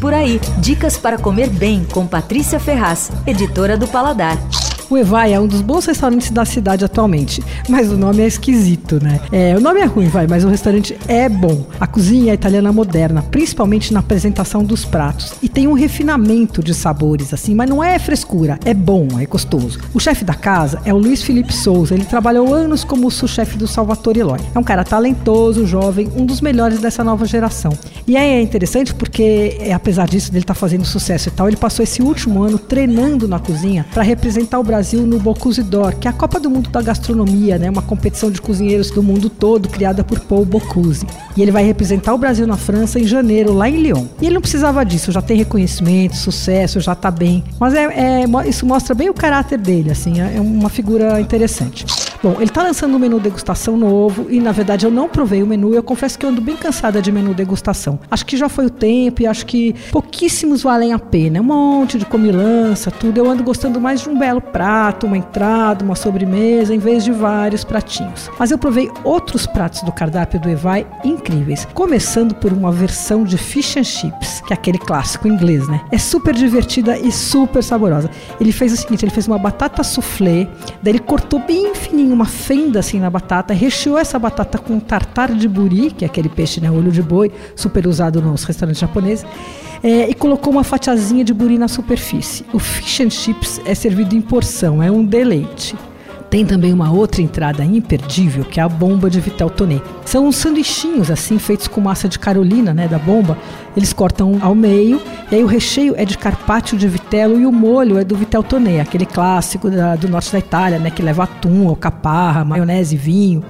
Por aí, dicas para comer bem com Patrícia Ferraz, editora do Paladar. O Evai é um dos bons restaurantes da cidade atualmente, mas o nome é esquisito, né? É, o nome é ruim, vai, mas o restaurante é bom. A cozinha é italiana moderna, principalmente na apresentação dos pratos. E tem um refinamento de sabores, assim, mas não é frescura, é bom, é gostoso. O chefe da casa é o Luiz Felipe Souza. Ele trabalhou anos como sous-chefe do Salvatore Eloy. É um cara talentoso, jovem, um dos melhores dessa nova geração. E é interessante porque, é, apesar disso, dele tá fazendo sucesso e tal, ele passou esse último ano treinando na cozinha para representar o Brasil Brasil no Bocuse d'Or, que é a Copa do Mundo da Gastronomia, né? Uma competição de cozinheiros do mundo todo criada por Paul Bocuse. E ele vai representar o Brasil na França em janeiro, lá em Lyon. E ele não precisava disso, já tem reconhecimento, sucesso, já tá bem. Mas é, é isso mostra bem o caráter dele, assim, é uma figura interessante. Bom, ele está lançando um menu degustação novo e, na verdade, eu não provei o menu. Eu confesso que eu ando bem cansada de menu degustação. Acho que já foi o tempo e acho que pouquíssimos valem a pena. Um monte de comilança, tudo. Eu ando gostando mais de um belo prato, uma entrada, uma sobremesa, em vez de vários pratinhos. Mas eu provei outros pratos do cardápio do Evai incríveis. Começando por uma versão de fish and chips, que é aquele clássico inglês, né? É super divertida e super saborosa. Ele fez o seguinte: ele fez uma batata soufflé, daí ele cortou bem fininho uma fenda assim na batata, recheou essa batata com tartar de buri, que é aquele peixe, né, olho de boi, super usado nos restaurantes japoneses, é, e colocou uma fatiazinha de buri na superfície. O fish and chips é servido em porção, é um deleite. Tem também uma outra entrada imperdível, que é a bomba de Vitel Toné. São uns sanduichinhos assim, feitos com massa de carolina, né, da bomba. Eles cortam ao meio, e aí o recheio é de carpaccio de vitelo e o molho é do Vitel Toné, aquele clássico da, do norte da Itália, né, que leva atum, alcaparra, maionese vinho.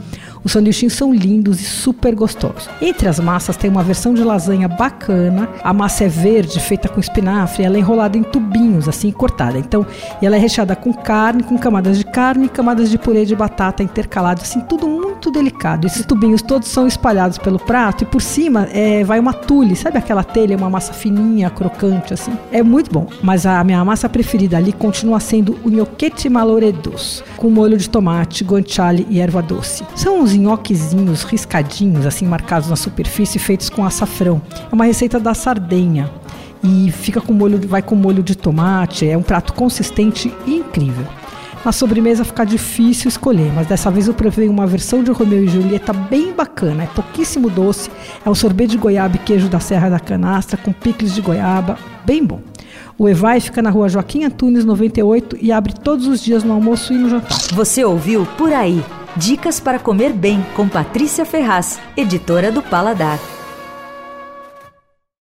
Os sanduichinhos são lindos e super gostosos. Entre as massas tem uma versão de lasanha bacana. A massa é verde, feita com espinafre, ela é enrolada em tubinhos, assim, cortada. Então, ela é recheada com carne, com camadas de carne, camadas de purê de batata intercalado, assim, tudo muito delicado. Esses tubinhos todos são espalhados pelo prato e por cima é, vai uma tule, sabe aquela telha, uma massa fininha, crocante, assim. É muito bom. Mas a minha massa preferida ali continua sendo o gnocchetti maloredos, com molho de tomate, guanciale e erva doce. São uns nhoquezinhos riscadinhos, assim marcados na superfície, feitos com açafrão. É uma receita da Sardenha e fica com molho, vai com molho de tomate. É um prato consistente e incrível. Na sobremesa fica difícil escolher, mas dessa vez eu provei uma versão de Romeu e Julieta bem bacana. É pouquíssimo doce, é um sorvete de goiaba e queijo da Serra da Canastra com picles de goiaba, bem bom. O Evai fica na rua Joaquim Antunes 98 e abre todos os dias no almoço e no jantar. Você ouviu Por Aí. Dicas para comer bem com Patrícia Ferraz, editora do Paladar.